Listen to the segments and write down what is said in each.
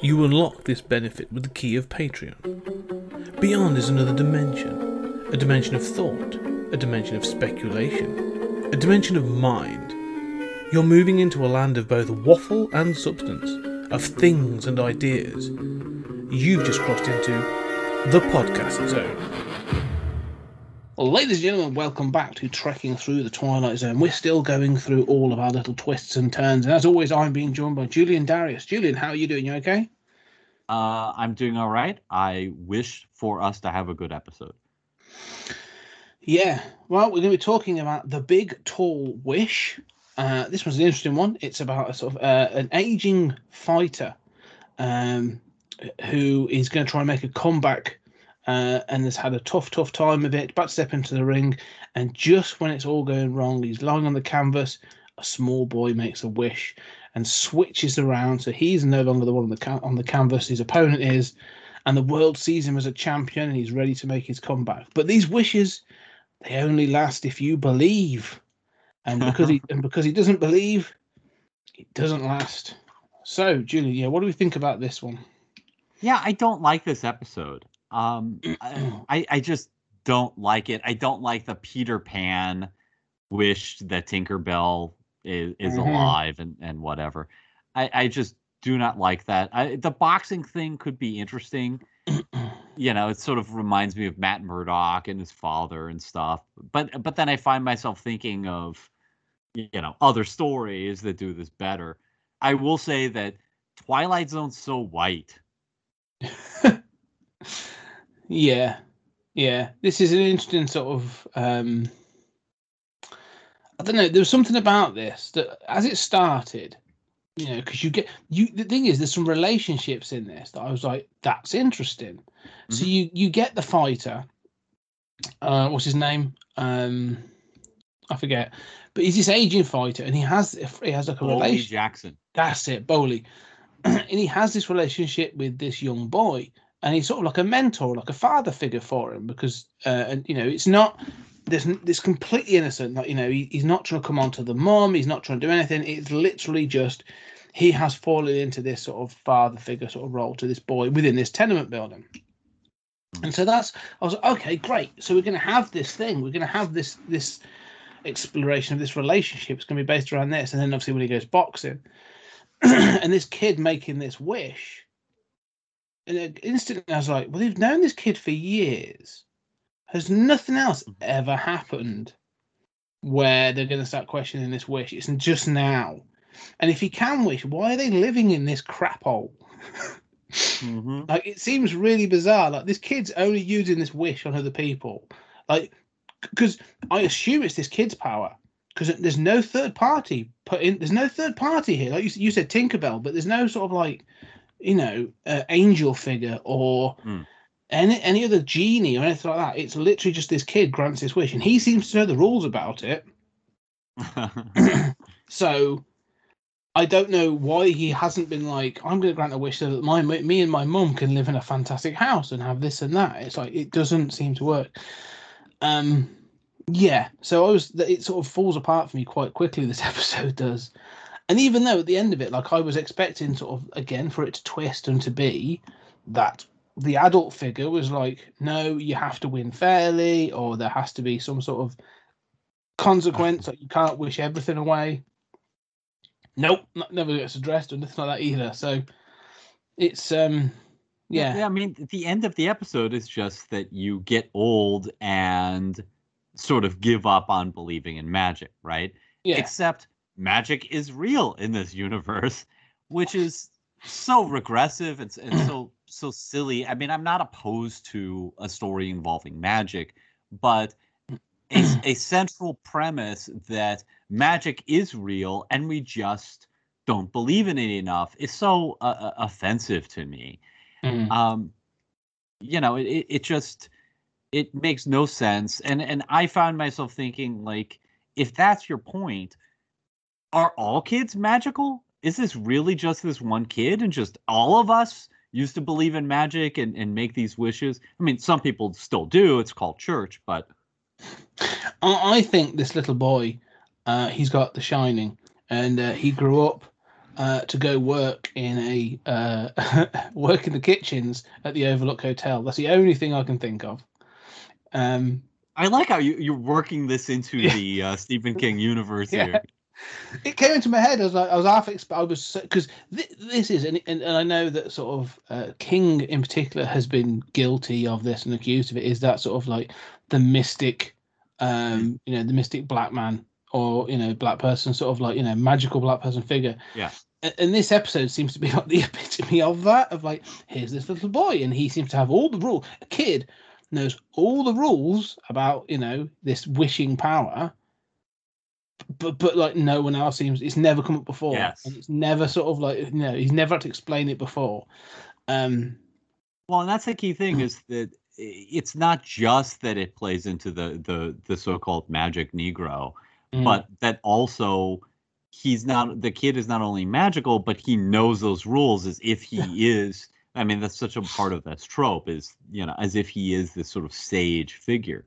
You unlock this benefit with the key of Patreon. Beyond is another dimension a dimension of thought, a dimension of speculation, a dimension of mind. You're moving into a land of both waffle and substance, of things and ideas. You've just crossed into the podcast zone. Well, ladies and gentlemen, welcome back to Trekking Through the Twilight Zone. We're still going through all of our little twists and turns. And as always, I'm being joined by Julian Darius. Julian, how are you doing? You okay? Uh, I'm doing all right. I wish for us to have a good episode. Yeah. Well, we're going to be talking about The Big Tall Wish. Uh, this one's an interesting one. It's about a sort of uh, an aging fighter um, who is going to try and make a comeback uh, and has had a tough, tough time of it. About to step into the ring, and just when it's all going wrong, he's lying on the canvas. A small boy makes a wish and switches around, so he's no longer the one on the ca- on the canvas. His opponent is, and the world sees him as a champion, and he's ready to make his comeback. But these wishes, they only last if you believe, and because he and because he doesn't believe, it doesn't last. So, Julie, yeah, what do we think about this one? Yeah, I don't like this episode. Um, I, I just don't like it. I don't like the Peter Pan wish that Tinkerbell is, is Mhm. alive and, and whatever. I, I just do not like that. I, the boxing thing could be interesting. you know, it sort of reminds me of Matt Murdock and his father and stuff. But but then I find myself thinking of you know other stories that do this better. I will say that Twilight Zone's so white. Yeah, yeah. This is an interesting sort of. um I don't know. There was something about this that, as it started, you know, because you get you. The thing is, there's some relationships in this that I was like, that's interesting. So Mhm. you you get the fighter. Uh, what's his name? Um, I forget. But he's this aging fighter, and he has he has like a relation. Jackson. That's it, Bolie. and he has this relationship with this young boy, and he's sort of like a mentor, like a father figure for him, because uh, and you know it's not this this completely innocent. Like you know he, he's not trying to come on to the mom. He's not trying to do anything. It's literally just he has fallen into this sort of father figure sort of role to this boy within this tenement building. And so that's I was like, okay, great. So we're going to have this thing. We're going to have this this exploration of this relationship. It's going to be based around this, and then obviously when he goes boxing, and this kid making this wish, and instantly I was like, well, they've known this kid for years. Has nothing else ever happened where they're going to start questioning this wish? It's just now. And if he can wish, why are they living in this crap hole? hmm Like it seems really bizarre. Like this kid's only using this wish on other people. Like because I assume it's this kid's power. Because there's no third party put in. There's no third party here. Like you, you said, Tinkerbell, but there's no sort of like, you know, uh, angel figure or Hmm. any any other genie or anything like that. It's literally just this kid grants this wish, and he seems to know the rules about it. so I don't know why he hasn't been like, I'm going to grant a wish so that my me and my mum can live in a fantastic house and have this and that. It's like it doesn't seem to work. Um, yeah. So I was, it sort of falls apart for me quite quickly. This episode does, and even though at the end of it, like I was expecting sort of again for it to twist and to be that the adult figure was like, no, you have to win fairly, or there has to be some sort of consequence. Like you can't wish everything away. Nope, not, never gets addressed or nothing like that either. So it's um, yeah, I mean, the end of the episode is just that you get old and sort of give up on believing in magic, right? yeah, Except magic is real in this universe, which is so regressive and, and so so silly. I mean, I'm not opposed to a story involving magic, but a, a central premise that magic is real and we just don't believe in it enough is so uh, uh, offensive to me Mhm. um you know it, it it just it makes no sense and and i found myself thinking like if that's your point are all kids magical is this really just this one kid and just all of us used to believe in magic and, and make these wishes i mean some people still do it's called church but I, I think this little boy, uh, he's got The Shining, and uh, he grew up uh, to go work in a uh, work in the kitchens at the Overlook Hotel. That's the only thing I can think of. Um, I like how you, you're working this into Yeah. the uh, Stephen King universe Yeah. here. It came into my head. I was like, I was half exp- I was because th- this is, and, and, and I know that sort of uh, King in particular has been guilty of this and accused of it. Is that sort of like the mystic, um, you know, the mystic black man or you know, black person, sort of like you know, magical black person figure. Yeah. A- And this episode seems to be like the epitome of that. Of like, here's this little boy, and he seems to have all the rules. A kid knows all the rules about you know this wishing power but but like no one else seems it's never come up before Yes. and it's never sort of like you know he's never had to explain it before um Well, and that's the key thing is that it's not just that it plays into the the the so-called magic Negro, mm, but that also he's not the kid is not only magical, but he knows those rules as if he is. I mean, that's such a part of that trope is you know as if he is this sort of sage figure.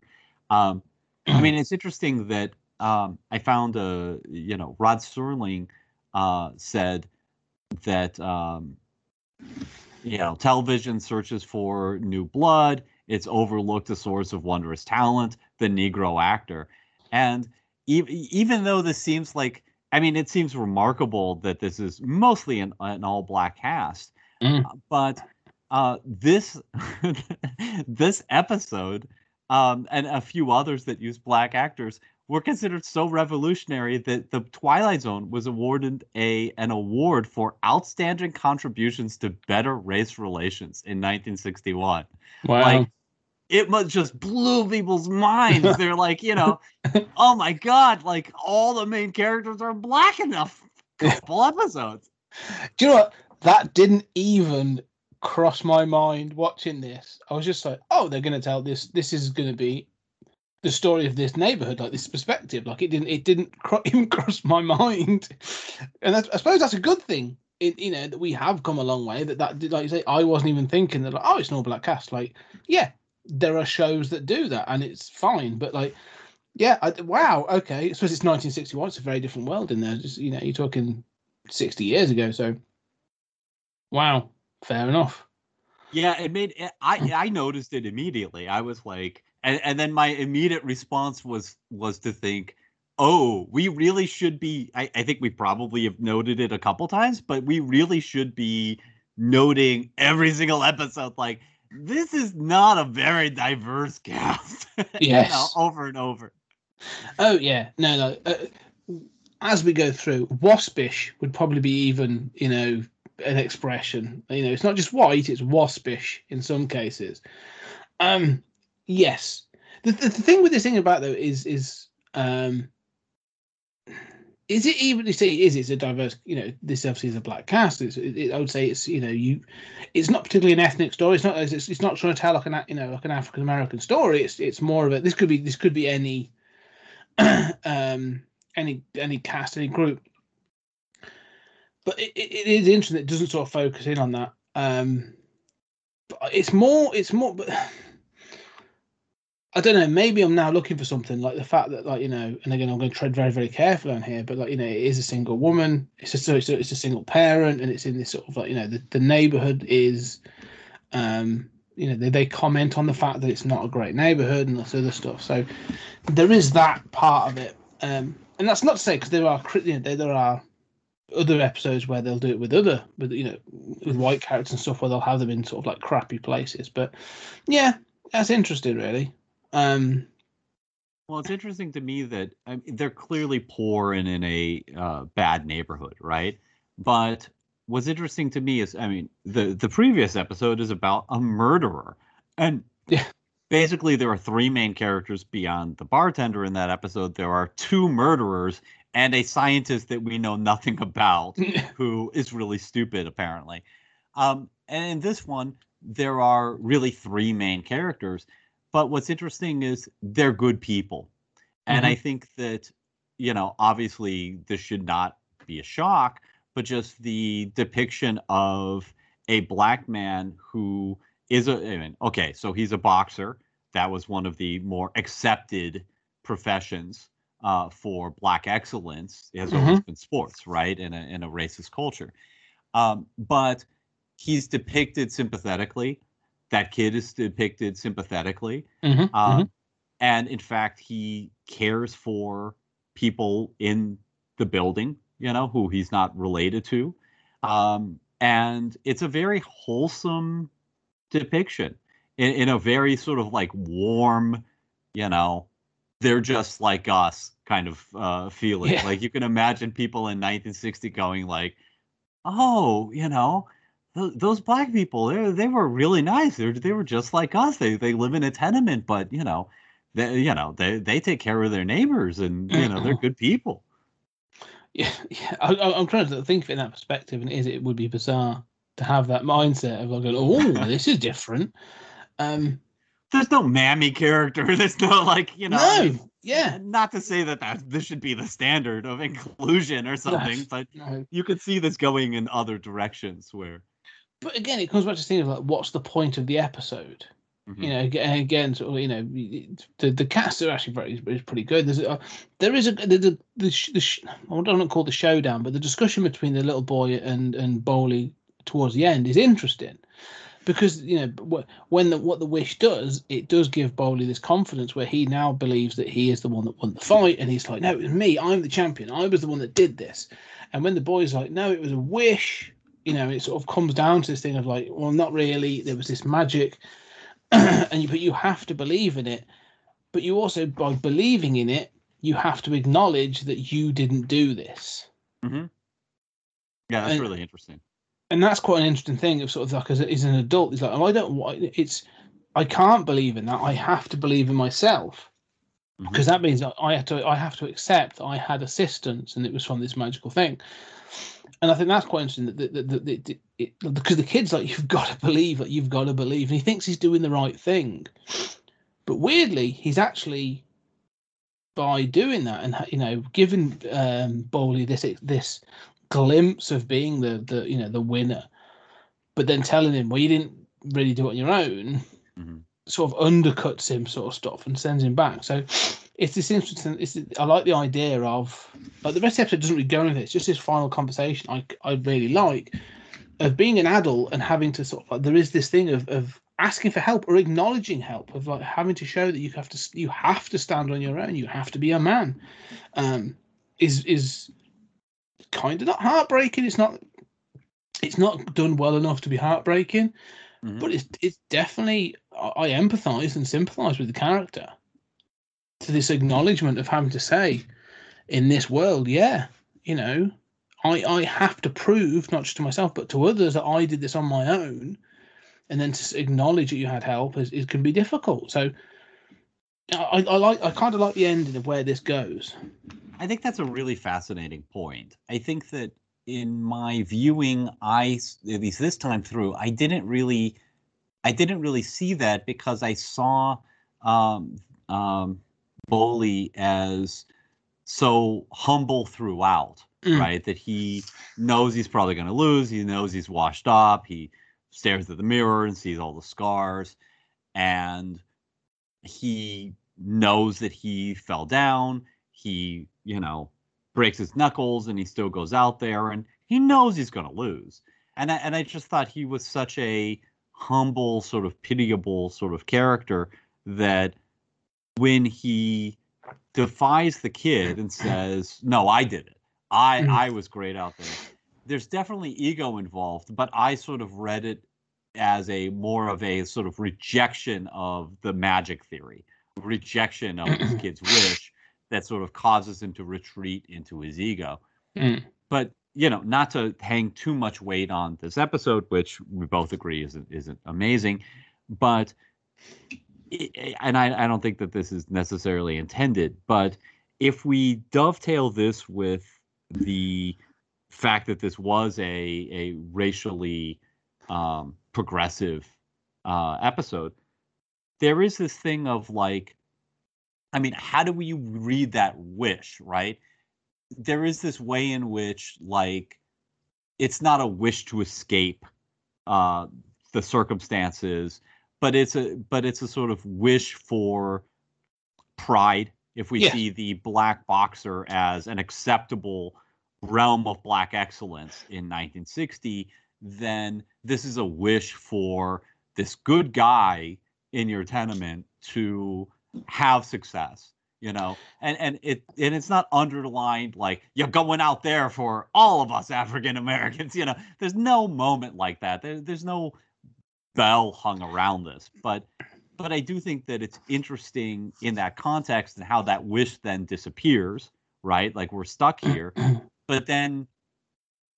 Um, I mean, it's interesting that um, I found a you know Rod Serling uh, said that um, you know television searches for new blood. It's overlooked a source of wondrous talent, the Negro actor, and e- even though this seems like I mean, it seems remarkable that this is mostly an, an all black cast, Mm. uh, but uh, this this episode um, and a few others that use black actors were considered so revolutionary that the Twilight Zone was awarded a an award for outstanding contributions to better race relations in 1961 wow like it must just blew people's minds. They're like, you know, oh my god, like all the main characters are black enough. Couple episodes. do you know what that didn't even cross my mind watching this i was just like oh they're to tell this this is to be the story of this neighborhood like this perspective like it didn't it didn't cro- even cross my mind. And i suppose that's a good thing it, you know that we have come a long way that that like you say i wasn't even thinking that like, oh it's an all black cast. Like yeah there are shows that do that and it's fine but like yeah I, wow okay. I suppose it's 1961 it's a very different world in there. Just you know you're talking 60 years ago so wow fair enough. Yeah, it made I I noticed it immediately. I was like, and, and then my immediate response was was to think, oh, we really should be. I, I think we probably have noted it a couple times, but we really should be noting every single episode. Like, this is not a very diverse cast. You know, Yes. over and over. oh yeah no no uh, as we go through waspish would probably be even you know an expression you know it's not just white it's waspish in some cases um yes. The, the, the thing with this thing about though is is um is it even you say is it's a diverse you know this obviously is a black cast. It's it, it- i would say it's you know you it's not particularly an ethnic story. It's not it's, it's not trying to tell like an you know like an african american story. It's it's more of a this could be this could be any um any any cast any group. But it, it, it is interesting it doesn't sort of focus in on that. Um but it's more it's more but I don't know. Maybe I'm now looking for something like the fact that, like you know, and again, I'm going to tread very, very carefully on here. But like you know, it is a single woman. It's so it's a, it's a single parent, and it's in this sort of like you know, the, the neighborhood is, um, you know, they, they comment on the fact that it's not a great neighborhood and this other stuff. So there is that part of it, um, and that's not to say because there are you know, there, there are other episodes where they'll do it with other with you know with white characters and stuff where they'll have them in sort of like crappy places. But yeah, that's interesting, really. Um, Well, it's interesting to me that I mean, they're clearly poor and in a uh, bad neighborhood, right? But what's interesting to me is, I mean, the the previous episode is about a murderer, and Yeah. basically there are three main characters beyond the bartender in that episode. There are two murderers and a scientist that we know nothing about who is really stupid apparently. Um, and in this one, there are really three main characters. But what's interesting is they're good people. And I think that, you know, obviously this should not be a shock, but just the depiction of a black man who is a, I mean, okay, so he's a boxer. That was one of the more accepted professions uh, for black excellence has always been sports, right? In a in a racist culture, um, but he's depicted sympathetically. That kid is depicted sympathetically, Mhm, um, and in fact, he cares for people in the building, you know, who he's not related to, um, and it's a very wholesome depiction in, in a very sort of like warm, you know, they're just like us kind of uh, feeling. Yeah. Like you can imagine people in 1960 going like, "Oh, you know, th- those black people, they they were really nice. They they were just like us. They they live in a tenement, but you know, they you know they they take care of their neighbors, and you know they're good people." Yeah, yeah. I, I'm trying to think of it in that perspective, and it is it would be bizarre to have that mindset of like, oh, this is different. Um, There's no mammy character. There's no like you know. No, yeah, Not to say that that this should be the standard of inclusion or something, but no. you could see this going in other directions where But again, it comes back to things like, what's the point of the episode? Mhm. You know, again, again, sort of, you know, the the cast are actually very is pretty good. There's a, there is a the the, the, the sh- I don't want to call it the showdown, but the discussion between the little boy and and Bolie towards the end is interesting because you know when the, what the wish does, it does give Bolie this confidence where he now believes that he is the one that won the fight, and he's like, no, it was me, I'm the champion, I was the one that did this, and when the boy's like, no, it was a wish, you know, it sort of comes down to this thing of like, well, not really, there was this magic, and you but you have to believe in it, but you also by believing in it, you have to acknowledge that you didn't do this. Mm-hmm. yeah, that's And- really interesting. and that's quite an interesting thing of sort of like as, as an adult it's like oh, i don't it's i can't believe in that. I have to believe in myself. Mm-hmm. Because that means i have to i have to accept i had assistance and it was from this magical thing and i think that's quite interesting that, that, that, that, that it, it, because the kid's like you've got to believe that you've got to believe. And he thinks he's doing the right thing. But weirdly he's actually by doing that and you know giving um Bolie this this glimpse of being the the you know the winner but then telling him well you didn't really do it on your own Mhm. sort of undercuts him sort of stuff and sends him back. So it's this interesting it's i like the idea of like the rest of the episode doesn't really go into this just this final conversation i i really like of being an adult and having to sort of like there is this thing of of asking for help or acknowledging help of like having to show that you have to you have to stand on your own you have to be a man um is is kind of not heartbreaking it's not it's not done well enough to be heartbreaking Mhm. but it's it's definitely I, I empathize and sympathize with the character to this acknowledgement of having to say in this world yeah you know i i have to prove not just to myself but to others that i did this on my own and then to acknowledge that you had help is, it can be difficult so I, I like I kind of like the ending of where this goes. I think that's a really fascinating point. I think that in my viewing, I at least this time through, I didn't really, I didn't really see that because I saw um, um, Bolie as so humble throughout, Mm. right? That he knows he's probably going to lose. He knows he's washed up. He stares at the mirror and sees all the scars, and he knows that he fell down. He, you know, breaks his knuckles and he still goes out there and he knows he's going to lose. And I, and I just thought he was such a humble, sort of pitiable sort of character that when he defies the kid and says, "No, I did it. I Mhm. I was great out there." There's definitely ego involved, but I sort of read it as a more of a sort of rejection of the magic theory, rejection of this kid's wish that sort of causes him to retreat into his ego. Mm. But you know, not to hang too much weight on this episode, which we both agree isn't isn't amazing, but and I, I don't think that this is necessarily intended, but if we dovetail this with the fact that this was a a racially um, progressive uh, episode, there is this thing of like, I mean, how do we read that wish, right? There is this way in which like it's not a wish to escape uh, the circumstances, but it's a but it's a sort of wish for pride if we Yeah. see the black boxer as an acceptable realm of black excellence in 1960, then this is a wish for this good guy in your tenement to have success you know? And and it and it's not underlined like you're going out there for all of us african americans you know? There's no moment like that. There, there's no bell hung around this but but i do think that it's interesting in that context and how that wish then disappears right like we're stuck here but then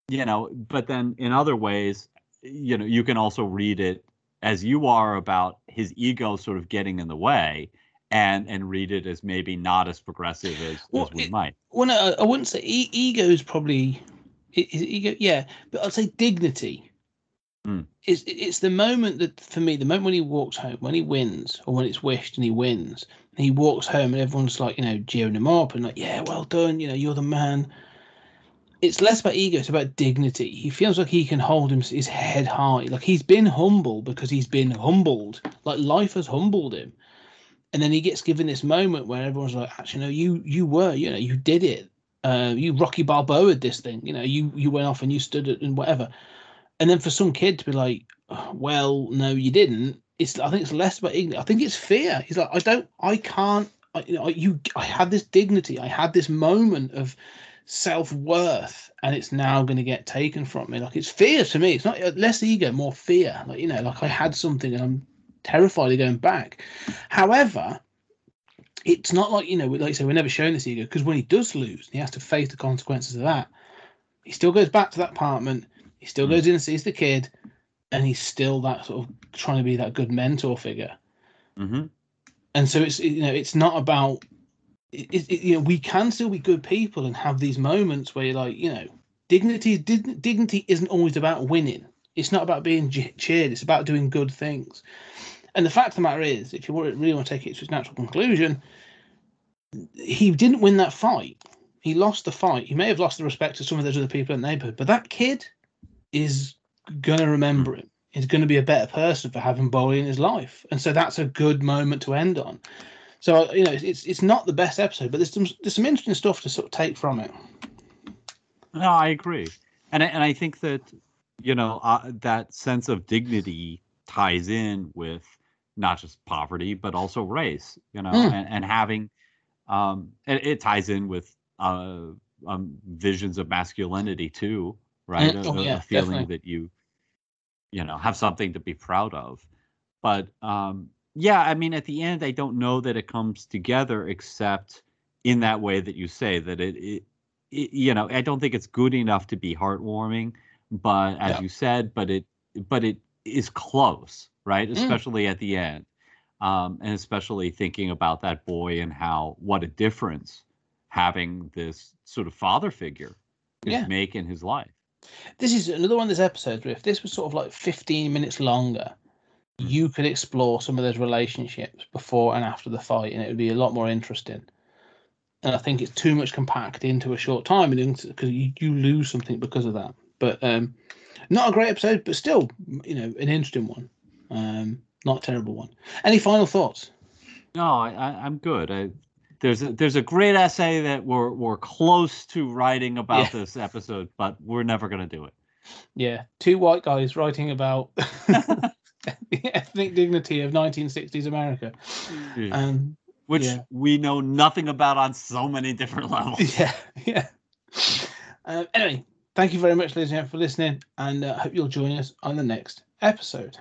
you know but then in other ways you know you can also read it as you are about his ego sort of getting in the way and and read it as maybe not as progressive as, Well, as we it- might Well, no, I wouldn't say e- ego is probably is ego. Yeah, but I'd say dignity. Mm. It's it's the moment that for me, the moment when he walks home, when he wins, or when it's wished and he wins, and he walks home and everyone's like, you know, jeering him up and like, yeah, well done, you know, you're the man. It's less about ego; it's about dignity. He feels like he can hold him, his head high, like he's been humble because he's been humbled. Like life has humbled him and then he gets given this moment where everyone's like, actually, no, you you were, you know, you did it. Uh, you Rocky Balboa this thing, you know, you you went off and you stood it and whatever. And then for some kid to be like, "Oh, well, no, you didn't. It's I think it's less about ignorance. I think it's fear. He's like, I don't, I can't. I, you know, you, I had this dignity. I had this moment of self worth, and it's now going to get taken from me. Like it's fear to me. It's not uh, less ego, more fear. Like you know, like I had something and I'm terrified of going back. However, it's not like you know, like I say, we're never showing this ego because when he does lose, he has to face the consequences of that. He still goes back to that apartment. He still goes in and sees the kid, and he's still that sort of trying to be that good mentor figure. hmm And so it's you know, it's not about. It, it, it- you know, we can still be good people and have these moments where you're like, you know, dignity. Dig, dignity isn't always about winning. It's not about being cheered. It's about doing good things. And the fact of the matter is, if you really want to take it to its natural conclusion, he didn't win that fight. He lost the fight. He may have lost the respect of some of those other people in the neighborhood, but that kid is gonna remember him. He's going to be a better person for having Bolie in his life, and so that's a good moment to end on. So you know, it's it's not the best episode, but there's some there's some interesting stuff to sort of take from it. No, I agree, and I, and I think that you know uh, that sense of dignity ties in with not just poverty but also race. You know, Mm. and, and having um, it, it ties in with uh, um, visions of masculinity too, right? Mm, A- oh, a- yeah, a feeling definitely. that you you know have something to be proud of, but um, yeah, I mean, at the end, I don't know that it comes together except in that way that you say that it, it, it you know, I don't think it's good enough to be heartwarming, but as Yeah. you said, but it, but it is close, right? Mm. Especially at the end, um, and especially thinking about that boy and how what a difference having this sort of father figure could Yeah. make in his life. This is another one of those episodes where if this was sort of like 15 minutes longer, Mm. you could explore some of those relationships before and after the fight, and it would be a lot more interesting. And I think it's too much compact into a short time, because you, you lose something because of that. But um, not a great episode, but still, you know, an interesting one. Um, not a terrible one. Any final thoughts? No, I, I, I'm good. I, there's a, there's a great essay that we're we're close to writing about Yeah. this episode, but we're never gonna do it. Yeah, two white guys writing about the ethnic dignity of 1960s America. Um, Which yeah. we know nothing about on so many different levels. yeah, yeah. Um, anyway, thank you very much, ladies and gentlemen, for listening, and uh, hope you'll join us on the next episode.